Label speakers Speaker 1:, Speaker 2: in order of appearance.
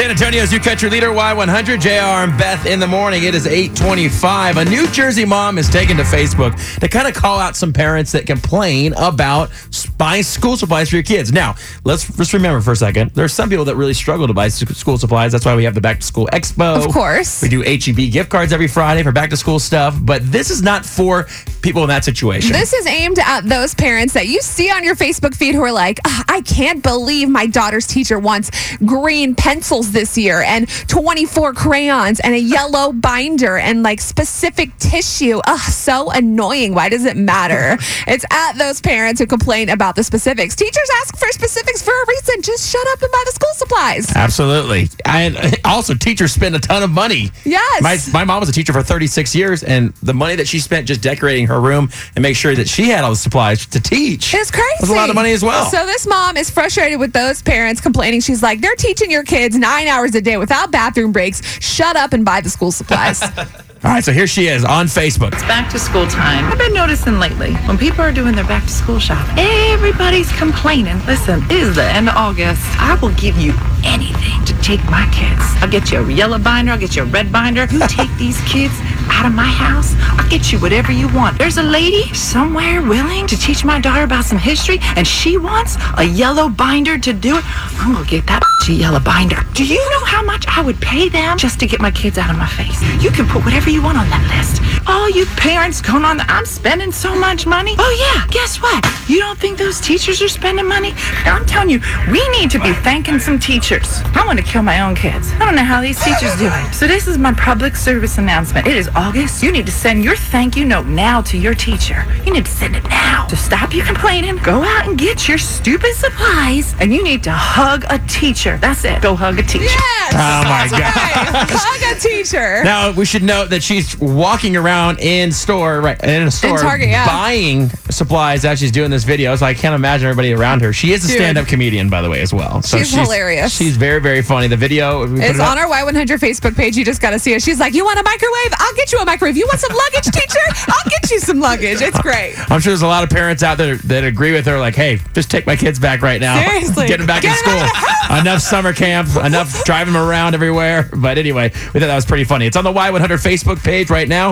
Speaker 1: San Antonio's New Country Leader Y100, JR and Beth in the morning. It is 825. A New Jersey mom is taken to Facebook to kind of call out some parents that complain about buying school supplies for your kids. Now, let's just remember for a second, there's some people that really struggle to buy school supplies. That's why we have the Back to School Expo.
Speaker 2: Of course.
Speaker 1: We do HEB gift cards every Friday for back to school stuff, but this is not for people in that situation.
Speaker 2: This is aimed at those parents that you see on your Facebook feed who are like, I can't believe my daughter's teacher wants green pencils this year and 24 crayons and a yellow binder and like specific tissue. Ugh, so annoying. Why does it matter? it's at those parents who complain about the specifics. Teachers ask for specifics for a reason. Just shut up and buy the school supplies.
Speaker 1: Absolutely. And also, teachers spend a ton of money.
Speaker 2: Yes.
Speaker 1: My, my mom was a teacher for 36 years, and the money that she spent just decorating her room and make sure that she had all the supplies to teach
Speaker 2: It's crazy.
Speaker 1: was a lot of money as well.
Speaker 2: So this mom is frustrated with those parents complaining. She's like, they're teaching your kids nine hours a day without bathroom breaks. Shut up and buy the school supplies.
Speaker 1: all right, so here she is on Facebook.
Speaker 3: It's back to school time. I've been noticing lately when people are doing their back to school shopping, everybody's complaining. Listen, it is the end of August. I will give you anything to take my kids. I'll get you a yellow binder, I'll get you a red binder. You take these kids out of my house, I'll get you whatever you want. There's a lady somewhere willing to teach my daughter about some history, and she wants a yellow binder to do it. I'm gonna get that a yellow binder. Do you know how much I would pay them just to get my kids out of my face? You can put whatever you want on that list. All you parents going on, the, I'm spending so much money. Oh yeah, guess what? You don't think those teachers are spending money? I'm telling you, we need to be thanking some teachers. I want to kill my own kids. I don't know how these teachers do it. So this is my public service announcement. It is August. You need to send your thank you note now to your teacher. You need to send it now. To stop you complaining, go out and get your stupid supplies, and you need to hug a teacher. That's it. Go hug a teacher.
Speaker 2: yes.
Speaker 1: Oh, my
Speaker 2: That's right. Hug a teacher.
Speaker 1: Now we should note that she's walking around in store, right in a store,
Speaker 2: Target, yeah.
Speaker 1: buying supplies as she's doing this video. So I can't imagine everybody around her. She is a
Speaker 2: Dude.
Speaker 1: stand-up comedian, by the way, as well. So
Speaker 2: She's hilarious.
Speaker 1: She's very, very funny. The video we put
Speaker 2: It's
Speaker 1: it up-
Speaker 2: on our Y100 Facebook page. You just got to see it. She's like, You want a microwave? I'll get you a microwave. You want some luggage, teacher? I'll get you some luggage. It's great.
Speaker 1: I'm sure there's a lot of parents out there that agree with her, like, hey, just take my kids back right now.
Speaker 2: Seriously.
Speaker 1: Get them back
Speaker 2: Get
Speaker 1: in
Speaker 2: 'em out
Speaker 1: school. Enough summer camp, enough driving them around everywhere. But anyway, we thought that was pretty funny. It's on the Y100 Facebook page right now.